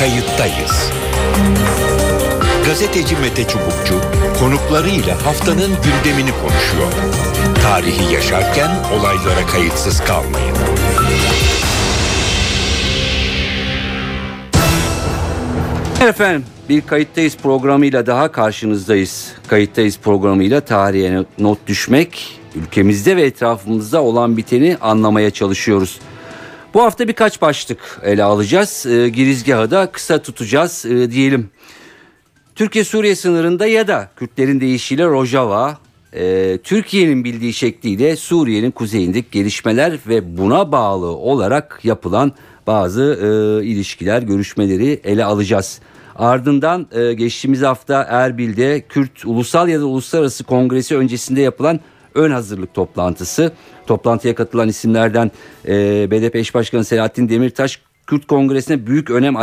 kayıttayız. Gazeteci Mete Çubukçu konuklarıyla haftanın gündemini konuşuyor. Tarihi yaşarken olaylara kayıtsız kalmayın. Efendim bir kayıttayız programıyla daha karşınızdayız. Kayıttayız programıyla tarihe not düşmek, ülkemizde ve etrafımızda olan biteni anlamaya çalışıyoruz. Bu hafta birkaç başlık ele alacağız. E, girizgahı da kısa tutacağız e, diyelim. Türkiye-Suriye sınırında ya da Kürtlerin deyişiyle Rojava, e, Türkiye'nin bildiği şekliyle Suriye'nin kuzeyindeki gelişmeler ve buna bağlı olarak yapılan bazı ilişkiler, görüşmeleri ele alacağız. Ardından geçtiğimiz hafta Erbil'de Kürt Ulusal ya da Uluslararası Kongresi öncesinde yapılan ön hazırlık toplantısı. Toplantıya katılan isimlerden e, BDP eş başkanı Selahattin Demirtaş Kürt Kongresi'ne büyük önem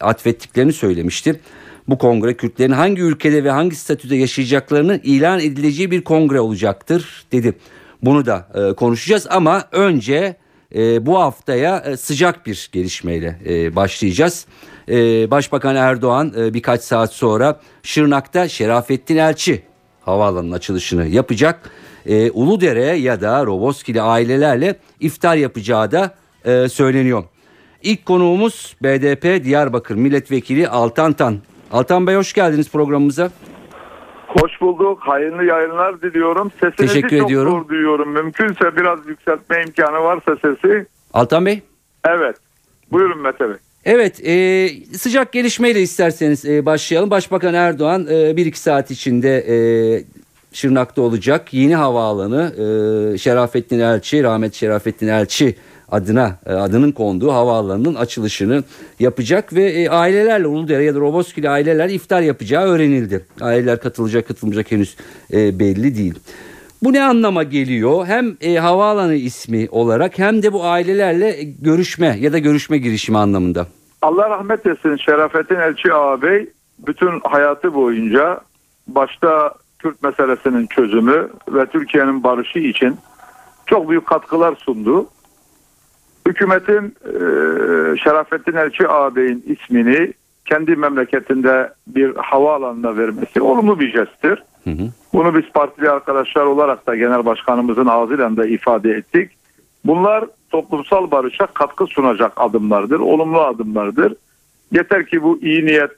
atfettiklerini söylemişti. Bu kongre Kürtlerin hangi ülkede ve hangi statüde yaşayacaklarını ilan edileceği bir kongre olacaktır dedi. Bunu da e, konuşacağız ama önce e, bu haftaya e, sıcak bir gelişmeyle e, başlayacağız. E, Başbakan Erdoğan e, birkaç saat sonra Şırnak'ta Şerafettin Elçi havaalanının açılışını yapacak. E, Uludere ya da Roboskili ailelerle iftar yapacağı da e, söyleniyor. İlk konuğumuz BDP Diyarbakır Milletvekili Altan Tan. Altan Bey hoş geldiniz programımıza. Hoş bulduk. Hayırlı yayınlar diliyorum. Sesinizi Teşekkür çok ediyorum. zor duyuyorum. Mümkünse biraz yükseltme imkanı varsa sesi. Altan Bey. Evet. Buyurun Mete Bey. Evet e, sıcak gelişmeyle isterseniz e, başlayalım. Başbakan Erdoğan e, bir iki saat içinde e, Şırnak'ta olacak. Yeni havaalanı e, Şerafettin Elçi, rahmet Şerafettin Elçi adına e, adının konduğu havaalanının açılışını yapacak ve e, ailelerle Uludere ya da Roboskili aileler iftar yapacağı öğrenildi. Aileler katılacak katılmayacak henüz e, belli değil. Bu ne anlama geliyor? Hem e, havaalanı ismi olarak hem de bu ailelerle görüşme ya da görüşme girişimi anlamında. Allah rahmet etsin Şerafettin Elçi ağabey bütün hayatı boyunca başta Kürt meselesinin çözümü ve Türkiye'nin barışı için çok büyük katkılar sundu. Hükümetin e, Şerafettin Elçi ağabeyin ismini kendi memleketinde bir havaalanına vermesi olumlu bir jesttir. Hı hı. Bunu biz partili arkadaşlar olarak da genel başkanımızın ağzıyla da ifade ettik. Bunlar toplumsal barışa katkı sunacak adımlardır, olumlu adımlardır. Yeter ki bu iyi niyet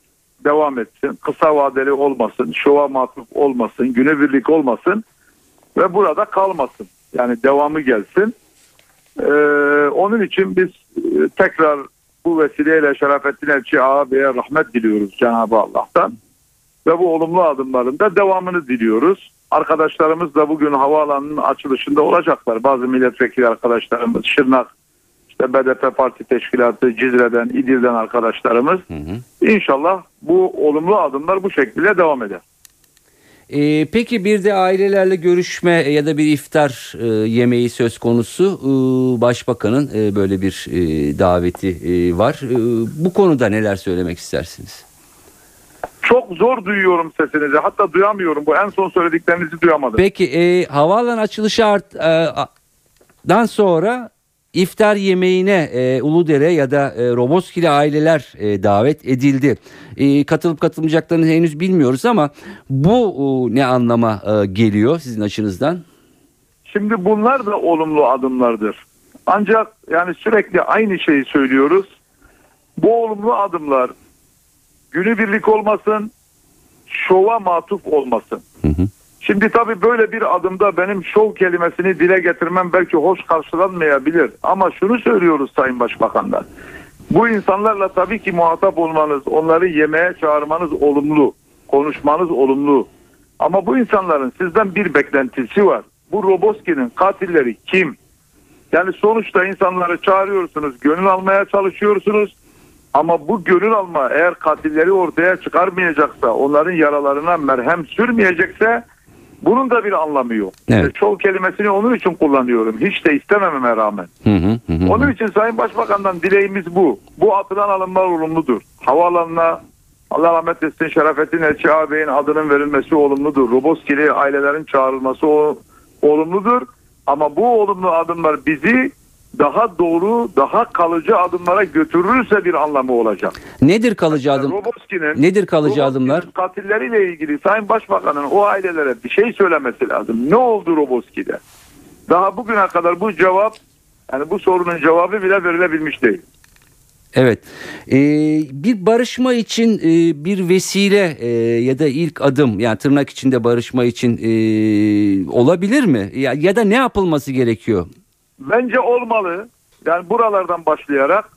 devam etsin, kısa vadeli olmasın, şova matuf olmasın, günübirlik olmasın ve burada kalmasın. Yani devamı gelsin. Ee, onun için biz e, tekrar bu vesileyle Şerafettin Elçi ağabeye rahmet diliyoruz Cenab-ı Allah'tan. Ve bu olumlu adımların da devamını diliyoruz. Arkadaşlarımız da bugün havaalanının açılışında olacaklar. Bazı milletvekili arkadaşlarımız Şırnak, işte BDP Parti Teşkilatı, Cizre'den, İdil'den arkadaşlarımız. Hı hı. İnşallah bu olumlu adımlar bu şekilde devam eder. Ee, peki bir de ailelerle görüşme ya da bir iftar e, yemeği söz konusu. Ee, başbakanın e, böyle bir e, daveti e, var. E, bu konuda neler söylemek istersiniz? Çok zor duyuyorum sesinizi. Hatta duyamıyorum. Bu en son söylediklerinizi duyamadım. Peki e, havaalanı açılışı art, e, dan sonra İftar yemeğine e, Uludere ya da e, Roboskili aileler e, davet edildi. E, katılıp katılmayacaklarını henüz bilmiyoruz ama bu e, ne anlama e, geliyor sizin açınızdan? Şimdi bunlar da olumlu adımlardır. Ancak yani sürekli aynı şeyi söylüyoruz. Bu olumlu adımlar günübirlik olmasın, şova matuf olmasın. Hı hı. Şimdi tabii böyle bir adımda benim şov kelimesini dile getirmem belki hoş karşılanmayabilir. Ama şunu söylüyoruz Sayın Başbakanlar. Bu insanlarla tabii ki muhatap olmanız, onları yemeğe çağırmanız olumlu, konuşmanız olumlu. Ama bu insanların sizden bir beklentisi var. Bu Roboski'nin katilleri kim? Yani sonuçta insanları çağırıyorsunuz, gönül almaya çalışıyorsunuz. Ama bu gönül alma eğer katilleri ortaya çıkarmayacaksa, onların yaralarına merhem sürmeyecekse bunun da bir anlamı yok. Evet. Çoğu kelimesini onun için kullanıyorum. Hiç de istemememe rağmen. Hı hı hı. Onun için Sayın Başbakan'dan dileğimiz bu. Bu atılan alımlar olumludur. Havaalanına Allah rahmet etsin Şerafettin Elçi ağabeyin adının verilmesi olumludur. Roboskili ailelerin çağrılması o, olumludur. Ama bu olumlu adımlar bizi daha doğru, daha kalıcı adımlara götürürse bir anlamı olacak. Nedir kalıcı adım? Roboski'nin, Nedir kalıcı Roboski'nin adımlar? Katilleriyle ilgili Sayın Başbakan'ın o ailelere bir şey söylemesi lazım. Ne oldu Roboski'de? Daha bugüne kadar bu cevap yani bu sorunun cevabı bile verilebilmiş değil. Evet. Ee, bir barışma için e, bir vesile e, ya da ilk adım yani tırnak içinde barışma için e, olabilir mi? Ya, ya da ne yapılması gerekiyor? Bence olmalı. Yani buralardan başlayarak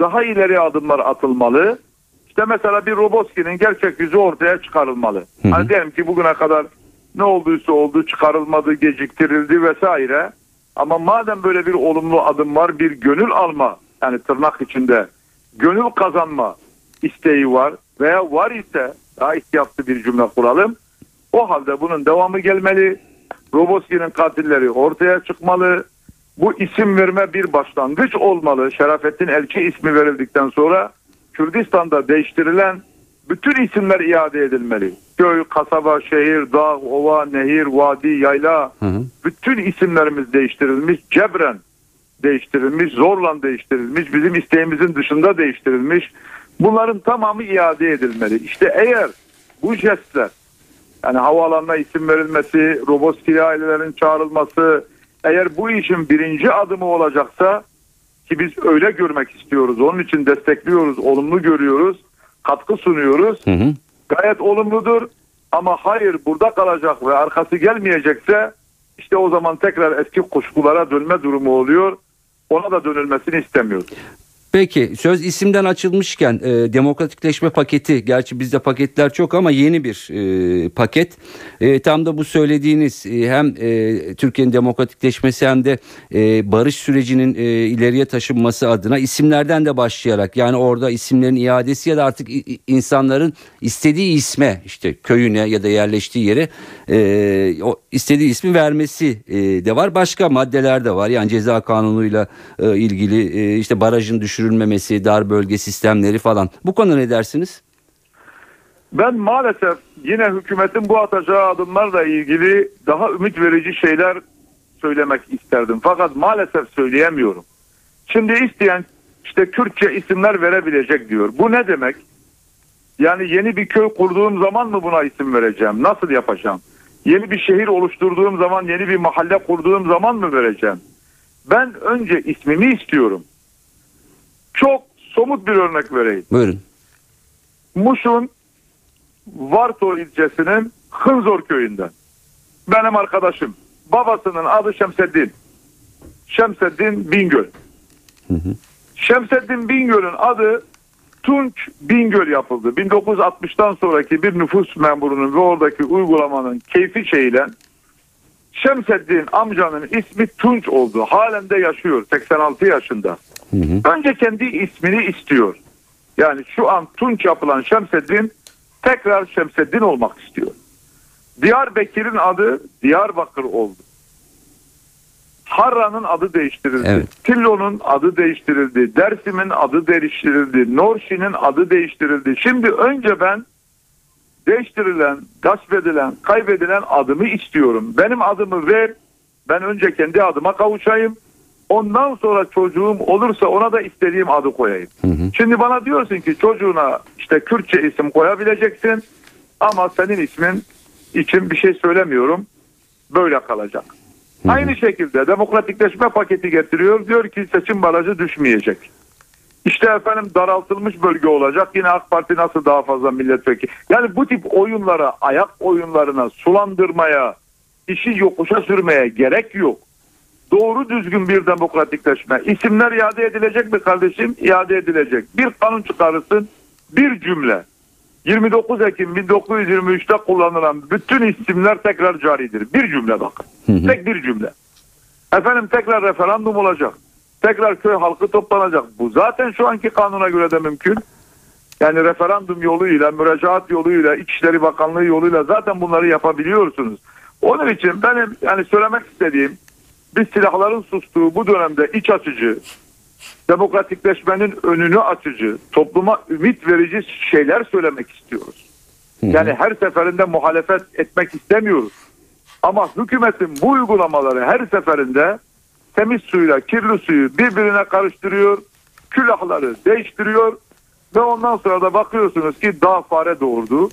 daha ileri adımlar atılmalı. İşte mesela bir Roboski'nin gerçek yüzü ortaya çıkarılmalı. Hı hı. Hani diyelim ki bugüne kadar ne olduysa oldu, çıkarılmadı, geciktirildi vesaire. Ama madem böyle bir olumlu adım var, bir gönül alma yani tırnak içinde gönül kazanma isteği var veya var ise daha ihtiyatlı bir cümle kuralım. O halde bunun devamı gelmeli. Roboski'nin katilleri ortaya çıkmalı. Bu isim verme bir başlangıç olmalı. Şerafettin Elçi ismi verildikten sonra Kürdistan'da değiştirilen bütün isimler iade edilmeli. Köy, kasaba, şehir, dağ, ova, nehir, vadi, yayla Hı hı. bütün isimlerimiz değiştirilmiş. Cebren değiştirilmiş, zorla değiştirilmiş, bizim isteğimizin dışında değiştirilmiş. Bunların tamamı iade edilmeli. İşte eğer bu jestler yani havaalanına isim verilmesi, Roboski ailelerin çağrılması eğer bu işin birinci adımı olacaksa ki biz öyle görmek istiyoruz. Onun için destekliyoruz, olumlu görüyoruz, katkı sunuyoruz. Hı hı. Gayet olumludur ama hayır burada kalacak ve arkası gelmeyecekse işte o zaman tekrar eski kuşkulara dönme durumu oluyor. Ona da dönülmesini istemiyoruz. Peki söz isimden açılmışken e, demokratikleşme paketi gerçi bizde paketler çok ama yeni bir e, paket. E, tam da bu söylediğiniz e, hem e, Türkiye'nin demokratikleşmesi hem de e, barış sürecinin e, ileriye taşınması adına isimlerden de başlayarak yani orada isimlerin iadesi ya da artık insanların istediği isme işte köyüne ya da yerleştiği yere e, o istediği ismi vermesi e, de var. Başka maddeler de var yani ceza kanunuyla e, ilgili e, işte barajın düşürülmemesi, dar bölge sistemleri falan. Bu konuda ne dersiniz? Ben maalesef yine hükümetin bu atacağı adımlarla ilgili daha ümit verici şeyler söylemek isterdim. Fakat maalesef söyleyemiyorum. Şimdi isteyen işte Kürtçe isimler verebilecek diyor. Bu ne demek? Yani yeni bir köy kurduğum zaman mı buna isim vereceğim? Nasıl yapacağım? Yeni bir şehir oluşturduğum zaman, yeni bir mahalle kurduğum zaman mı vereceğim? Ben önce ismimi istiyorum. Çok somut bir örnek vereyim. Buyurun. Muş'un Varto ilçesinin Hınzor köyünden. Benim arkadaşım. Babasının adı Şemseddin. Şemseddin Bingöl. Şemseddin Bingöl'ün adı Tunç Bingöl yapıldı. 1960'tan sonraki bir nüfus memurunun ve oradaki uygulamanın keyfi şeyle Şemseddin amcanın ismi Tunç oldu. Halen de yaşıyor. 86 yaşında. Hı hı. Önce kendi ismini istiyor. Yani şu an Tunç yapılan Şemseddin tekrar Şemseddin olmak istiyor. Diyarbakır'ın adı Diyarbakır oldu. Harran'ın adı değiştirildi. Evet. Tillo'nun adı değiştirildi. Dersim'in adı değiştirildi. Norşi'nin adı değiştirildi. Şimdi önce ben değiştirilen, gasp edilen, kaybedilen adımı istiyorum. Benim adımı ver. Ben önce kendi adıma kavuşayım. Ondan sonra çocuğum olursa ona da istediğim adı koyayım. Hı hı. Şimdi bana diyorsun ki çocuğuna işte Kürtçe isim koyabileceksin ama senin ismin için bir şey söylemiyorum. Böyle kalacak. Aynı şekilde demokratikleşme paketi getiriyor. Diyor ki seçim barajı düşmeyecek. İşte efendim daraltılmış bölge olacak. Yine AK Parti nasıl daha fazla milletvekili. Yani bu tip oyunlara, ayak oyunlarına, sulandırmaya, işi yokuşa sürmeye gerek yok. Doğru düzgün bir demokratikleşme. İsimler iade edilecek mi kardeşim? İade edilecek. Bir kanun çıkarırsın, bir cümle. 29 Ekim 1923'te kullanılan bütün isimler tekrar caridir. Bir cümle hı. Tek bir cümle. Efendim tekrar referandum olacak. Tekrar köy halkı toplanacak. Bu zaten şu anki kanuna göre de mümkün. Yani referandum yoluyla, müracaat yoluyla, İçişleri Bakanlığı yoluyla zaten bunları yapabiliyorsunuz. Onun için benim yani söylemek istediğim biz silahların sustuğu bu dönemde iç açıcı, demokratikleşmenin önünü açıcı, topluma ümit verici şeyler söylemek istiyoruz. Yani her seferinde muhalefet etmek istemiyoruz. Ama hükümetin bu uygulamaları her seferinde temiz suyla kirli suyu birbirine karıştırıyor. Külahları değiştiriyor. Ve ondan sonra da bakıyorsunuz ki daha fare doğurdu.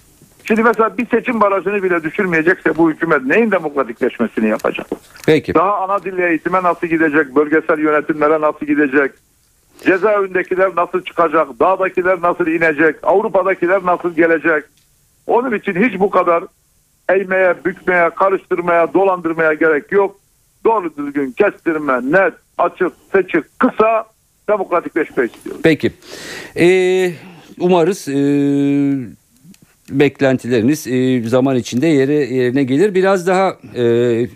Şimdi mesela bir seçim barajını bile düşürmeyecekse bu hükümet neyin demokratikleşmesini yapacak? Peki. Daha ana dille eğitime nasıl gidecek? Bölgesel yönetimlere nasıl gidecek? Cezaevindekiler nasıl çıkacak? Dağdakiler nasıl inecek? Avrupa'dakiler nasıl gelecek? Onun için hiç bu kadar eğmeye, bükmeye, karıştırmaya, dolandırmaya gerek yok. Doğru düzgün kestirme, net, açık, seçik, kısa demokratikleşme istiyoruz. Peki. Ee, umarız e, beklentileriniz e, zaman içinde yere yerine gelir. Biraz daha e,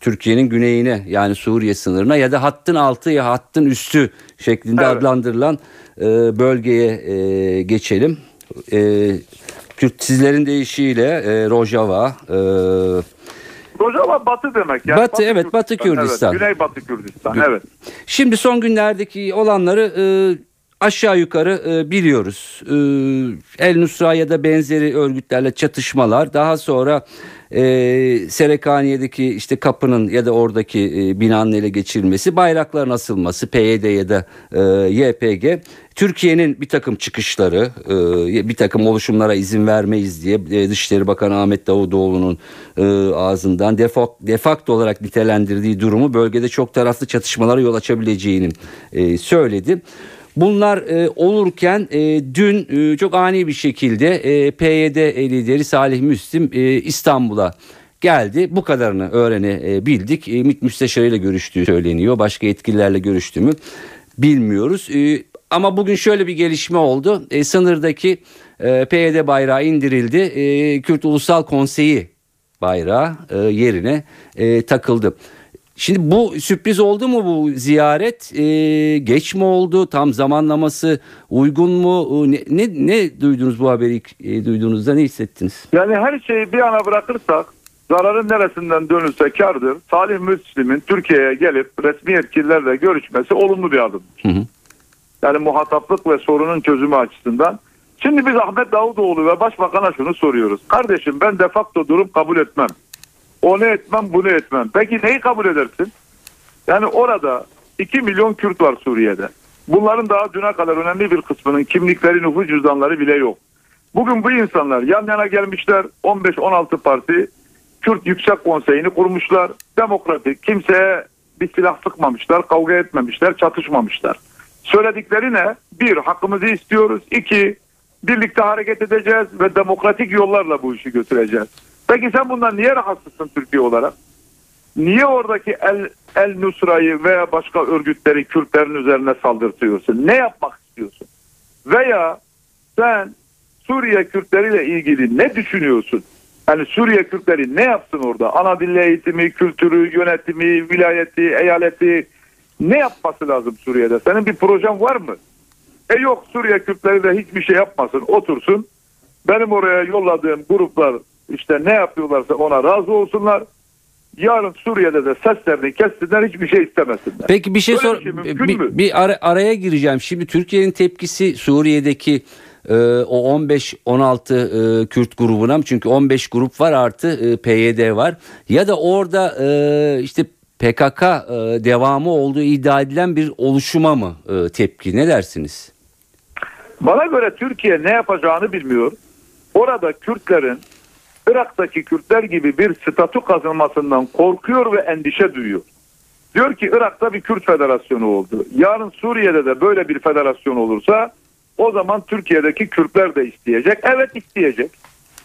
Türkiye'nin güneyine yani Suriye sınırına ya da hattın altı ya hattın üstü şeklinde Evet. adlandırılan e, bölgeye e, geçelim. E, Kürt sizlerin deyişiyle e, Rojava, e, Rojava batı demek. Yani Batı, evet, Batı Kürdistan. Evet, Güneybatı Kürdistan. Gü- Evet. Şimdi son günlerdeki olanları e, aşağı yukarı e, biliyoruz. E, El Nusra ya da benzeri örgütlerle çatışmalar. Daha sonra e, Serekaniye'deki işte kapının ya da oradaki e, binanın ele geçirilmesi, bayrakların asılması, PYD ya da e, YPG. Türkiye'nin bir takım çıkışları, e, bir takım oluşumlara izin vermeyiz diye e, Dışişleri Bakanı Ahmet Davutoğlu'nun e, ağzından defak, defakt olarak nitelendirdiği durumu bölgede çok taraflı çatışmalara yol açabileceğini e, söyledi. Bunlar e, olurken e, dün e, çok ani bir şekilde e, PYD lideri Salih Müslim e, İstanbul'a geldi. Bu kadarını öğrenebildik. E, MİT müsteşarıyla görüştüğü söyleniyor. Başka yetkililerle görüştü mü bilmiyoruz. E, ama bugün şöyle bir gelişme oldu. E, sınırdaki e, PYD bayrağı indirildi. E, Kürt Ulusal Konseyi bayrağı e, yerine e, takıldı. Şimdi bu sürpriz oldu mu bu ziyaret? E, geç mi oldu? Tam zamanlaması uygun mu? E, Ne, ne, ne duydunuz bu haberi e, duyduğunuzda ne hissettiniz? Yani her şeyi bir ana bırakırsak zararın neresinden dönülse kardır. Salih Müslim'in Türkiye'ye gelip resmi yetkililerle görüşmesi olumlu bir adım. Hı hı. Yani muhataplık ve sorunun çözümü açısından. Şimdi biz Ahmet Davutoğlu ve Başbakan'a şunu soruyoruz. Kardeşim ben defakto durum kabul etmem. Onu etmem bunu etmem. Peki neyi kabul edersin? Yani orada 2 milyon Kürt var Suriye'de. Bunların daha düne kadar önemli bir kısmının kimlikleri, nüfus cüzdanları bile yok. Bugün bu insanlar yan yana gelmişler. 15-16 parti Kürt Yüksek Konseyi'ni kurmuşlar. Demokratik. Kimseye bir silah sıkmamışlar, kavga etmemişler, çatışmamışlar. Söyledikleri ne? Bir, hakkımızı istiyoruz. İki, birlikte hareket edeceğiz ve demokratik yollarla bu işi götüreceğiz. Peki sen bundan niye rahatsızsın Türkiye olarak? Niye oradaki El, El Nusra'yı veya başka örgütleri Kürtlerin üzerine saldırtıyorsun? Ne yapmak istiyorsun? Veya sen Suriye Kürtleriyle ilgili ne düşünüyorsun? Yani Suriye Kürtleri ne yapsın orada? Ana dil eğitimi, kültürü, yönetimi, vilayeti, eyaleti ne yapması lazım Suriye'de? Senin bir projen var mı? E yok Suriye Kürtleri de hiçbir şey yapmasın, otursun. Benim oraya yolladığım gruplar işte ne yapıyorlarsa ona razı olsunlar. Yarın Suriye'de de seslerini kessinler hiçbir şey istemesinler. Peki bir şey Böyle sor bir şey bir, bir ara- araya gireceğim. Şimdi Türkiye'nin tepkisi Suriye'deki e, o 15 16 e, Kürt grubuna çünkü 15 grup var artı e, PYD var ya da orada e, işte PKK e, devamı olduğu iddia edilen bir oluşuma mı e, tepki ne dersiniz? Bana göre Türkiye ne yapacağını bilmiyor. Orada Kürtlerin Irak'taki Kürtler gibi bir statü kazanmasından korkuyor ve endişe duyuyor. Diyor ki Irak'ta bir Kürt federasyonu oldu. Yarın Suriye'de de böyle bir federasyon olursa o zaman Türkiye'deki Kürtler de isteyecek. Evet isteyecek.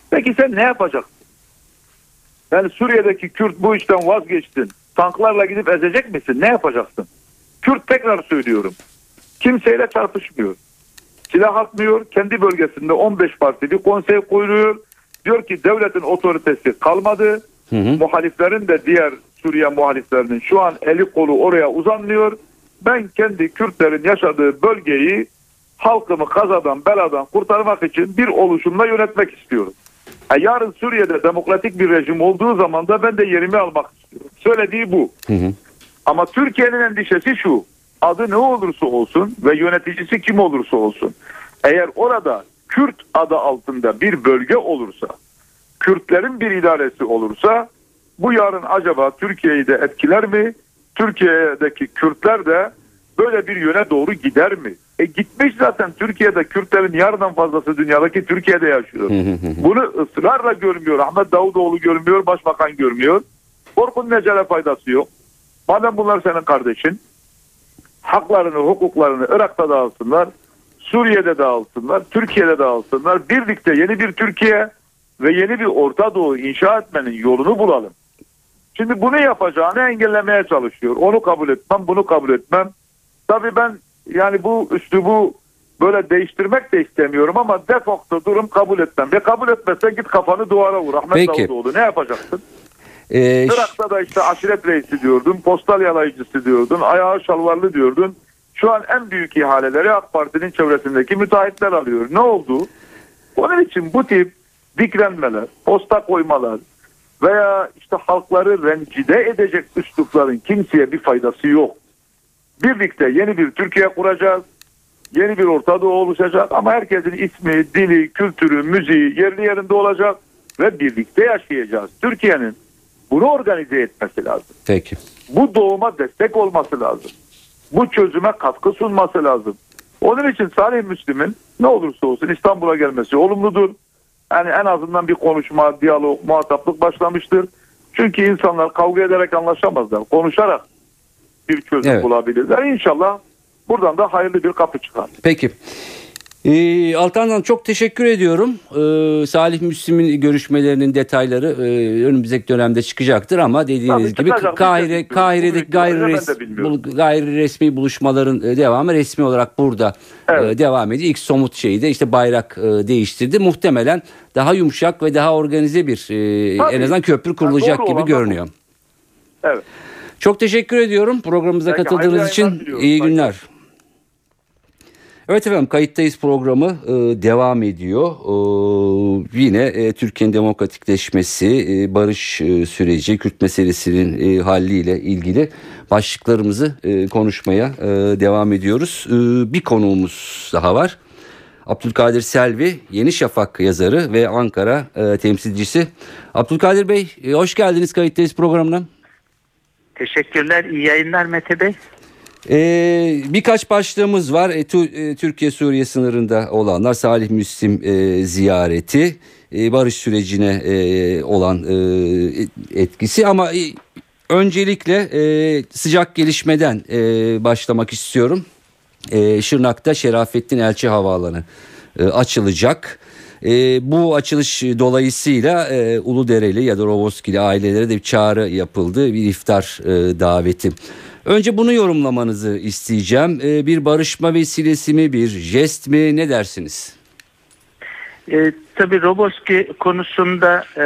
Peki sen ne yapacaksın? Yani Suriye'deki Kürt bu işten vazgeçtin. Tanklarla gidip ezecek misin? Ne yapacaksın? Kürt tekrar söylüyorum. Kimseyle çarpışmıyor. Silah atmıyor. Kendi bölgesinde 15 partili konsey kuruyor. Diyor ki devletin otoritesi kalmadı. Hı hı. Muhaliflerin de diğer Suriye muhaliflerinin şu an eli kolu oraya uzanmıyor. Ben kendi Kürtlerin yaşadığı bölgeyi halkımı kazadan beladan kurtarmak için bir oluşumla yönetmek istiyorum. Ha, yarın Suriye'de demokratik bir rejim olduğu zaman da ben de yerimi almak istiyorum. Söylediği bu. Hı hı. Ama Türkiye'nin endişesi şu. Adı ne olursa olsun ve yöneticisi kim olursa olsun. Eğer orada Kürt adı altında bir bölge olursa, Kürtlerin bir idaresi olursa bu yarın acaba Türkiye'yi de etkiler mi? Türkiye'deki Kürtler de böyle bir yöne doğru gider mi? E gitmiş zaten Türkiye'de Kürtlerin yarıdan fazlası dünyadaki Türkiye'de yaşıyor. Bunu ısrarla görmüyor. Ahmet Davutoğlu görmüyor, başbakan görmüyor. Korkun necele faydası yok. Madem bunlar senin kardeşin, haklarını, hukuklarını Irak'ta da alsınlar, Suriye'de de alsınlar, Türkiye'de de alsınlar. Birlikte yeni bir Türkiye ve yeni bir Orta Doğu inşa etmenin yolunu bulalım. Şimdi bunu yapacağını engellemeye çalışıyor. Onu kabul etmem, bunu kabul etmem. Tabii ben yani bu üslubu böyle değiştirmek de istemiyorum ama defakto durum kabul etmem. Ve kabul etmezsen git kafanı duvara vur. Ahmet Peki. Davutoğlu ne yapacaksın? Ee, Irak'ta da işte aşiret reisi diyordun, postal yalayıcısı diyordun, ayağı şalvarlı diyordun. Şu an en büyük ihaleleri AK Parti'nin çevresindeki müteahhitler alıyor. Ne oldu? Onun için bu tip diklenmeler, posta koymalar veya işte halkları rencide edecek üslupların kimseye bir faydası yok. Birlikte yeni bir Türkiye kuracağız. Yeni bir Orta Doğu oluşacak ama herkesin ismi, dili, kültürü, müziği yerli yerinde olacak ve birlikte yaşayacağız. Türkiye'nin bunu organize etmesi lazım. peki. Bu doğuma destek olması lazım. Bu çözüme katkı sunması lazım. Onun için Salih Müslim'in ne olursa olsun İstanbul'a gelmesi olumludur. Yani en azından bir konuşma, diyalog, muhataplık başlamıştır. Çünkü insanlar kavga ederek anlaşamazlar. Konuşarak bir çözüm Evet. bulabilirler. İnşallah buradan da hayırlı bir kapı çıkar. Peki. Ee, Altan'dan çok teşekkür ediyorum. Ee, Salih Müslim'in görüşmelerinin detayları e, önümüzdeki dönemde çıkacaktır ama dediğiniz Tabii gibi Kahire. Kahire'deki gayri, itibariyle ben res- de bilmiyorum. bul- gayri resmi buluşmaların e, devamı resmi olarak burada Evet. e, devam ediyor. İlk somut şeyi de işte bayrak e, değiştirdi. Muhtemelen daha yumuşak ve daha organize bir e, Tabii. en azından köprü kurulacak doğru gibi bu. görünüyor. Evet. Çok teşekkür ediyorum programımıza Peki, katıldığınız için. İyi günler. Evet efendim kayıttayız programı e, devam ediyor. E, yine e, Türkiye'nin demokratikleşmesi, e, barış e, süreci, Kürt meselesinin e, halliyle ilgili başlıklarımızı e, konuşmaya e, devam ediyoruz. E, bir konuğumuz daha var. Abdülkadir Selvi, Yeni Şafak yazarı ve Ankara e, temsilcisi. Abdülkadir Bey, e, hoş geldiniz kayıttayız programına. Teşekkürler. İyi yayınlar Mete Bey. Ee, birkaç başlığımız var. E, tu- e, Türkiye-Suriye sınırında olanlar Salih Müslim e, ziyareti, e, barış sürecine e, olan e, etkisi ama e, öncelikle e, sıcak gelişmeden e, başlamak istiyorum. E, Şırnak'ta Şerafettin Elçi Havaalanı e, açılacak. E, bu açılış dolayısıyla e, Uludereli ya da Roboskili ailelere de bir çağrı yapıldı. Bir iftar e, daveti. Önce bunu yorumlamanızı isteyeceğim. E, bir barışma vesilesi mi, bir jest mi ne dersiniz? Ee, tabii Roboski konusunda e,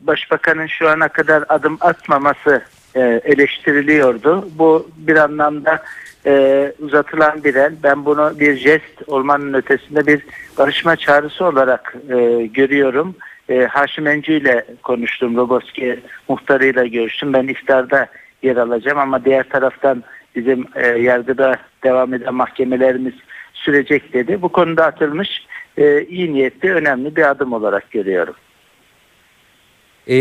Başbakanın şu ana kadar adım atmaması e, eleştiriliyordu. Bu bir anlamda e, uzatılan bir el. Ben bunu bir jest olmanın ötesinde bir barışma çağrısı olarak e, görüyorum. E, Haşim Enci ile konuştum. Roboski muhtarıyla görüştüm. Ben iftarda yer alacağım ama diğer taraftan bizim e, yargıda devam eden mahkemelerimiz sürecek dedi. Bu konuda atılmış e, iyi niyetli önemli bir adım olarak görüyorum. E,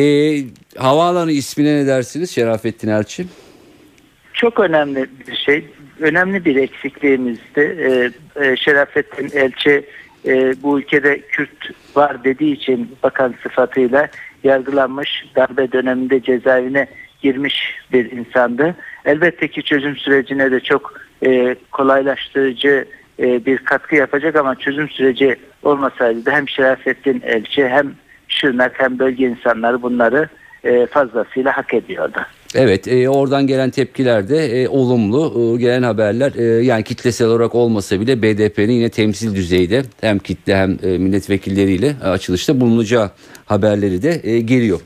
havaalanı ismine ne dersiniz Şerafettin Elçi? Çok önemli bir şey. Önemli bir eksikliğimizdi. E, e, Şerafettin Elçi e, bu ülkede Kürt var dediği için bakan sıfatıyla yargılanmış, darbe döneminde cezaevine girmiş bir insandı. Elbette ki çözüm sürecine de çok e, kolaylaştırıcı e, bir katkı yapacak ama çözüm süreci olmasaydı da hem Şerafettin Elçi hem Şırnak hem bölge insanları bunları e, fazlasıyla hak ediyordu. Evet e, oradan gelen tepkiler de e, olumlu E, gelen haberler e, yani kitlesel olarak olmasa bile BDP'nin yine temsil düzeyde hem kitle hem e, milletvekilleriyle e, açılışta bulunacağı haberleri de e, geliyor.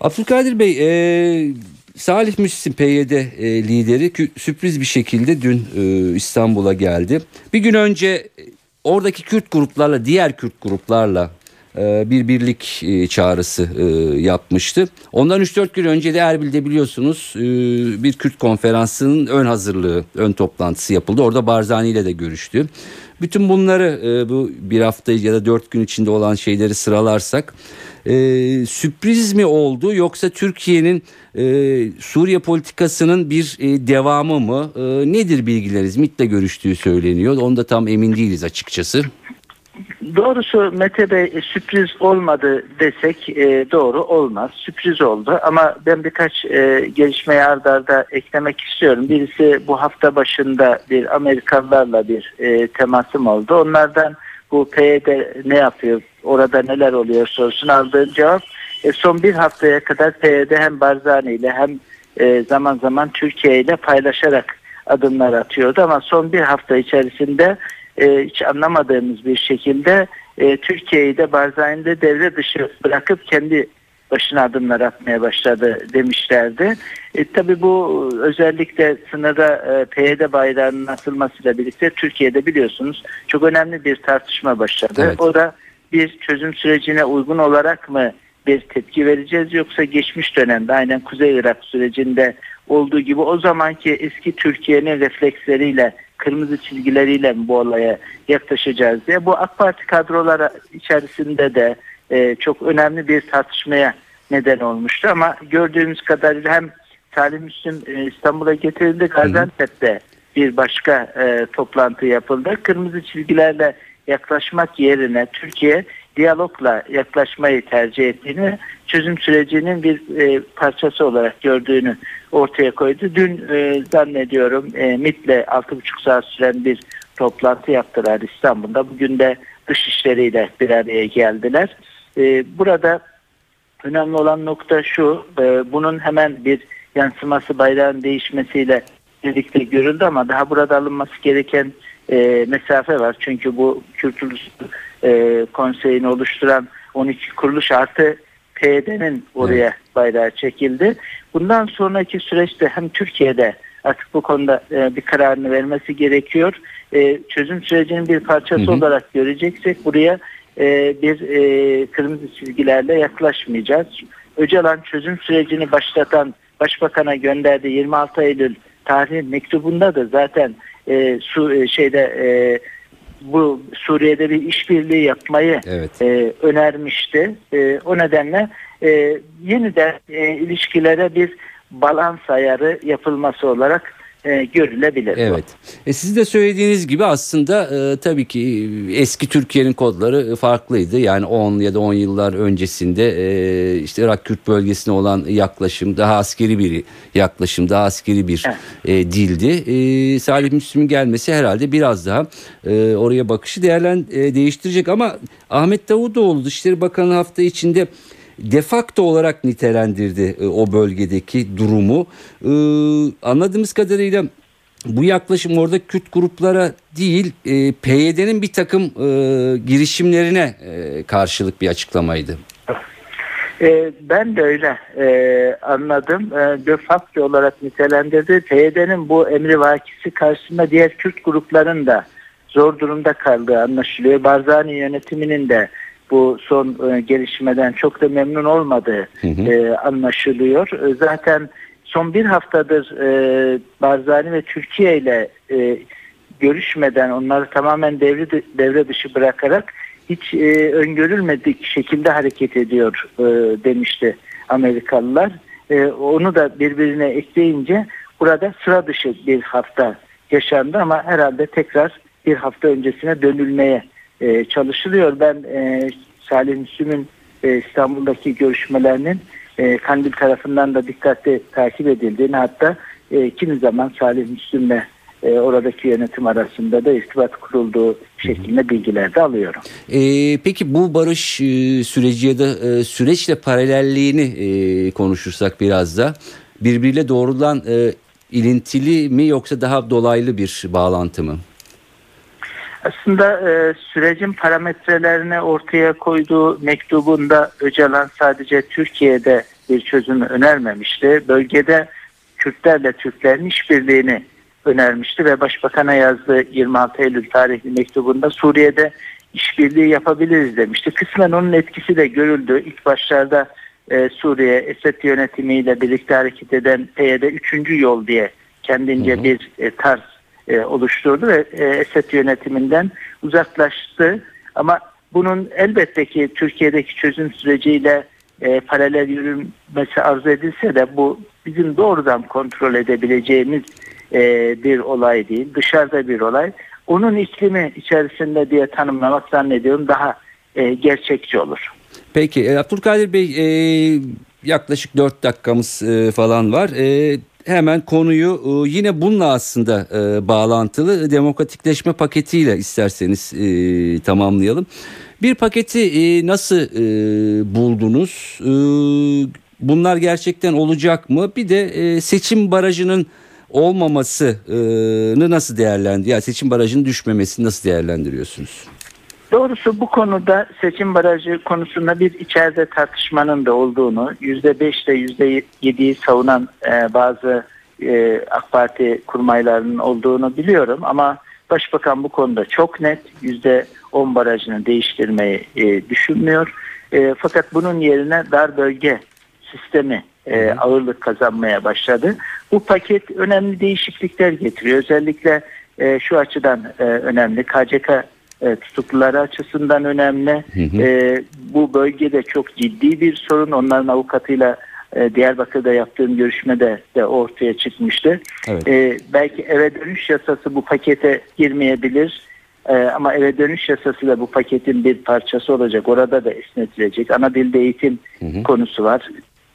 Abdülkadir Bey e, Salih Müslim PYD e, lideri sürpriz bir şekilde dün e, İstanbul'a geldi. Bir gün önce e, oradaki Kürt gruplarla diğer Kürt gruplarla e, bir birlik e, çağrısı yapmıştı. Ondan 3-4 gün önce de Erbil'de biliyorsunuz bir Kürt konferansının ön hazırlığı, ön toplantısı yapıldı. Orada Barzani ile de görüştü. Bütün bunları bu bir hafta ya da dört gün içinde olan şeyleri sıralarsak e, sürpriz mi oldu yoksa Türkiye'nin e, Suriye politikasının bir e, devamı mı? E, nedir bilgileriniz? MİT'le görüştüğü söyleniyor. Onda tam emin değiliz açıkçası. Doğrusu Mete Bey e, sürpriz olmadı desek e, doğru olmaz. Sürpriz oldu ama ben birkaç e, gelişmeyi arda eklemek istiyorum. Birisi bu hafta başında bir Amerikalılarla bir e, temasım oldu. Onlardan bu PYD ne yapıyor, orada neler oluyor sorusunu aldığım cevap e, son bir haftaya kadar PYD hem Barzani ile hem e, zaman zaman Türkiye ile paylaşarak adımlar atıyordu. Ama son bir hafta içerisinde e, hiç anlamadığımız bir şekilde e, Türkiye'yi de Barzani'de devre dışı bırakıp kendi başına adımlar atmaya başladı demişlerdi. E, tabii bu özellikle sınırda e, PYD bayrağının asılmasıyla birlikte Türkiye'de biliyorsunuz çok önemli bir tartışma başladı. Evet. O da bir çözüm sürecine uygun olarak mı bir tepki vereceğiz yoksa geçmiş dönemde aynen Kuzey Irak sürecinde olduğu gibi o zamanki eski Türkiye'nin refleksleriyle kırmızı çizgileriyle bu olaya yaklaşacağız diye bu AK Parti kadroları içerisinde de e, çok önemli bir tartışmaya neden olmuştu ama gördüğümüz kadarıyla hem Salim Müslüm e, İstanbul'a getirildi Gaziantep'te bir başka e, toplantı yapıldı. Kırmızı çizgilerle yaklaşmak yerine Türkiye diyalogla yaklaşmayı tercih ettiğini, çözüm sürecinin bir e, parçası olarak gördüğünü ortaya koydu. Dün e, zannediyorum e, MIT'le 6,5 saat süren bir toplantı yaptılar İstanbul'da. Bugün de dışişleriyle bir araya geldiler. E, burada önemli olan nokta şu, e, bunun hemen bir yansıması bayrağın değişmesiyle birlikte görüldü ama daha burada alınması gereken e, mesafe var. Çünkü bu Kültür e, Konseyi'ni oluşturan 12 kuruluş artı PYD'nin oraya evet. bayrağı çekildi. Bundan sonraki süreçte hem Türkiye'de artık bu konuda e, bir kararını vermesi gerekiyor. E, çözüm sürecinin bir parçası hı hı. olarak göreceksek buraya e, bir e, kırmızı çizgilerle yaklaşmayacağız. Öcalan çözüm sürecini başlatan Başbakan'a gönderdiği 26 Eylül tarihi mektubunda da zaten e, su e, şeyde e, bu Suriye'de bir işbirliği yapmayı evet. e, önermişti. E, o nedenle e, yeniden e, ilişkilere bir balans ayarı yapılması olarak e, görülebilir. Evet. E, siz de söylediğiniz gibi aslında e, tabii ki eski Türkiye'nin kodları farklıydı. Yani 10 ya da 10 yıllar öncesinde e, işte Irak Kürt bölgesine olan yaklaşım daha askeri bir yaklaşım, daha askeri bir evet. e, dildi. E, Salih Müslüm'ün gelmesi herhalde biraz daha e, oraya bakışı değerlen e, değiştirecek ama Ahmet Davutoğlu Dışişleri Bakanı hafta içinde defakto olarak nitelendirdi e, o bölgedeki durumu. E, anladığımız kadarıyla bu yaklaşım orada Kürt gruplara değil e, PYD'nin bir takım girişimlerine karşılık bir açıklamaydı. Ben de öyle anladım. E, de facto olarak nitelendirdi. PYD'nin bu emri vakisi karşısında diğer Kürt grupların da zor durumda kaldığı anlaşılıyor. Barzani yönetiminin de bu son e, gelişmeden çok da memnun olmadığı hı hı. E, anlaşılıyor. E, zaten son bir haftadır e, Barzani ve Türkiye ile e, görüşmeden onları tamamen devre, devre dışı bırakarak hiç e, öngörülmedik şekilde hareket ediyor e, demişti Amerikalılar. E, onu da birbirine ekleyince burada sıra dışı bir hafta yaşandı ama herhalde tekrar bir hafta öncesine dönülmeye e, çalışılıyor. Ben e, Salih Müslüm'ün e, İstanbul'daki görüşmelerinin e, Kandil tarafından da dikkatli takip edildiğini hatta e, kimi zaman Salih Müslüm'le e, oradaki yönetim arasında da irtibat kurulduğu şeklinde bilgiler de alıyorum. E, peki bu barış e, süreci ya da e, süreçle paralelliğini e, konuşursak biraz da birbiriyle doğrudan e, ilintili mi yoksa daha dolaylı bir bağlantı mı? Aslında e, sürecin parametrelerini ortaya koyduğu mektubunda Öcalan sadece Türkiye'de bir çözümü önermemişti. Bölgede Kürtlerle Türklerin işbirliğini önermişti ve Başbakan'a yazdığı 26 Eylül tarihli mektubunda Suriye'de işbirliği yapabiliriz demişti. Kısmen onun etkisi de görüldü. İlk başlarda e, Suriye Esed yönetimiyle birlikte hareket eden PYD 3. yol diye kendince hı hı. bir e, tarz e, oluşturdu ve e, Esed yönetiminden uzaklaştı ama bunun elbette ki Türkiye'deki çözüm süreciyle e, paralel yürümesi arzu edilse de bu bizim doğrudan kontrol edebileceğimiz e, bir olay değil. Dışarıda bir olay. Onun iklimi içerisinde diye tanımlamak zannediyorum daha e, gerçekçi olur. Peki e, Abdülkadir Bey e, yaklaşık 4 dakikamız e, falan var. E, hemen konuyu e, yine bununla aslında e, bağlantılı demokratikleşme paketiyle isterseniz e, tamamlayalım. Bir paketi nasıl buldunuz? Bunlar gerçekten olacak mı? Bir de seçim barajının olmamasını nasıl değerlendiriyorsunuz? Yani seçim barajının düşmemesini nasıl değerlendiriyorsunuz? Doğrusu bu konuda seçim barajı konusunda bir içeride tartışmanın da olduğunu, %5 ile %7'yi savunan e, bazı e, AK Parti kurmaylarının olduğunu biliyorum ama Başbakan bu konuda çok net %10 barajını değiştirmeyi e, düşünmüyor. E, fakat bunun yerine dar bölge sistemi e, ağırlık kazanmaya başladı. Bu paket önemli değişiklikler getiriyor. Özellikle e, şu açıdan e, önemli. KCK e, tutukluları açısından önemli. Hı hı. E, bu bölgede çok ciddi bir sorun. Onların avukatıyla e, Diyarbakır'da yaptığım görüşmede de ortaya çıkmıştı. Evet. E, belki eve dönüş yasası bu pakete girmeyebilir. E, ama eve dönüş yasası da bu paketin bir parçası olacak. Orada da esnetilecek. Ana dilde eğitim hı hı. konusu var.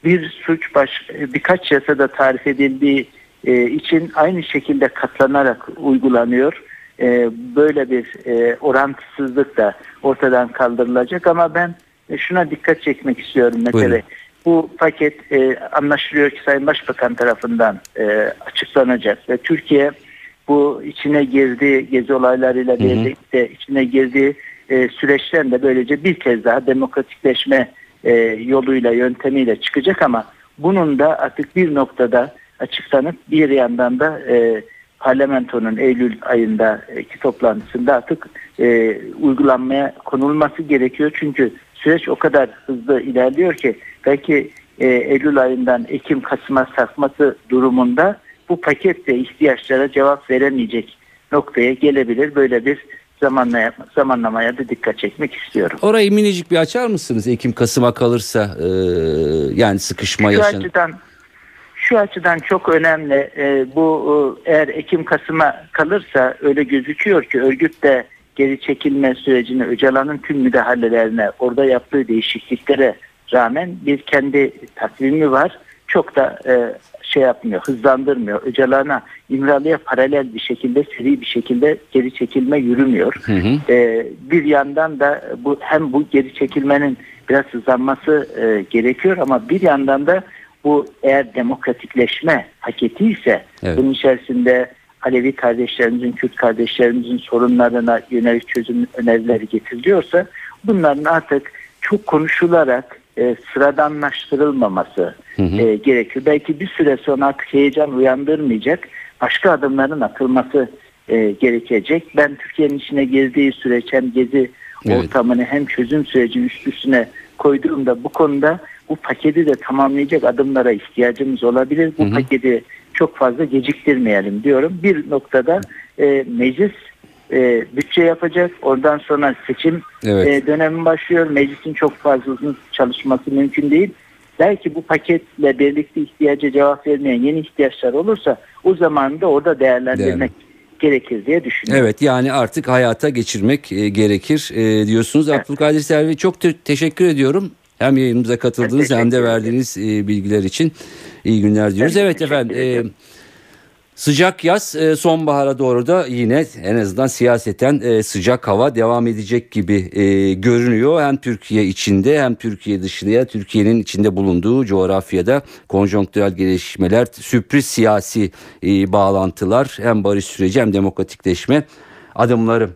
Bir suç baş birkaç yasada tarif edildiği e, için aynı şekilde katlanarak uygulanıyor. E, böyle bir e, orantısızlık da ortadan kaldırılacak. Ama ben e, şuna dikkat çekmek istiyorum mesela. Bu paket e, anlaşılıyor ki Sayın Başbakan tarafından e, açıklanacak ve Türkiye bu içine girdiği gezi olaylarıyla birlikte içine girdiği e, süreçten de böylece bir kez daha demokratikleşme e, yoluyla yöntemiyle çıkacak. Ama bunun da artık bir noktada açıklanıp bir yandan da e, parlamentonun Eylül ayındaki toplantısında artık e, uygulanmaya konulması gerekiyor. Çünkü süreç o kadar hızlı ilerliyor ki belki e, Eylül ayından Ekim Kasım'a sarkması durumunda bu paketle ihtiyaçlara cevap veremeyecek noktaya gelebilir. Böyle bir zamanlaya, zamanlamaya da dikkat çekmek istiyorum. Orayı minicik bir açar mısınız? Ekim Kasım'a kalırsa e, yani sıkışma yaşanır. Şu açıdan çok önemli. E, bu eğer Ekim Kasım'a kalırsa öyle gözüküyor ki örgüt de geri çekilme sürecini Öcalan'ın tüm müdahalelerine orada yaptığı değişikliklere rağmen bir kendi takvimi var. Çok da e, şey yapmıyor, hızlandırmıyor. Öcalan'a İmralı'ya paralel bir şekilde, seri bir şekilde geri çekilme yürümüyor. Hı hı. E, bir yandan da bu hem bu geri çekilmenin biraz hızlanması e, gerekiyor ama bir yandan da bu eğer demokratikleşme paketi ise evet. bunun içerisinde Alevi kardeşlerimizin, Kürt kardeşlerimizin sorunlarına yönelik çözüm önerileri getiriliyorsa bunların artık çok konuşularak e, sıradanlaştırılmaması hı hı. E, gerekiyor. Belki bir süre sonra artık heyecan uyandırmayacak başka adımların atılması e, gerekecek. Ben Türkiye'nin içine girdiği süreç hem gezi evet. ortamını hem çözüm süreci üst üstüne koyduğumda bu konuda bu paketi de tamamlayacak adımlara ihtiyacımız olabilir. Bu hı hı. paketi çok fazla geciktirmeyelim diyorum. Bir noktada e, meclis e, bütçe yapacak. Oradan sonra seçim evet. e, dönemi başlıyor. Meclisin çok fazla uzun çalışması mümkün değil. Belki bu paketle birlikte ihtiyaca cevap vermeyen yeni ihtiyaçlar olursa o zaman da orada değerlendirmek Değerli. gerekir diye düşünüyorum. Evet yani artık hayata geçirmek e, gerekir e, diyorsunuz. Evet. Abdülkadir Selvi çok te- teşekkür ediyorum. Hem yayınımıza katıldığınız hem de verdiğiniz e, bilgiler için iyi günler diyoruz. Evet, efendim. E, Sıcak yaz e, sonbahara doğru da yine en azından siyaseten e, sıcak hava devam edecek gibi e, görünüyor. Hem Türkiye içinde hem Türkiye dışında Türkiye'nin içinde bulunduğu coğrafyada konjonktürel gelişmeler, sürpriz siyasi bağlantılar hem barış süreci hem demokratikleşme adımları.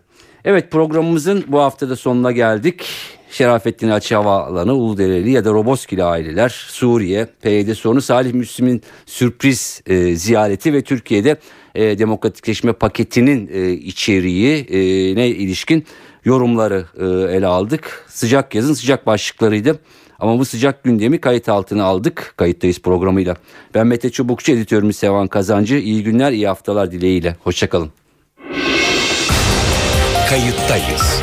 Evet programımızın bu haftada sonuna geldik. Şerafettin Açı Havaalanı, Uludereli ya da Roboskili aileler, Suriye, PYD sorunu, Salih Müslim'in sürpriz e, ziyareti ve Türkiye'de e, demokratikleşme paketinin e, içeriği e, ne ilişkin yorumları e, ele aldık. Sıcak yazın sıcak başlıklarıydı. Ama bu sıcak gündemi kayıt altına aldık. Kayıttayız programıyla. Ben Mete Çubukçu, editörümüz Sevan Kazancı. İyi günler, iyi haftalar dileğiyle. Hoşçakalın. kayıttayız.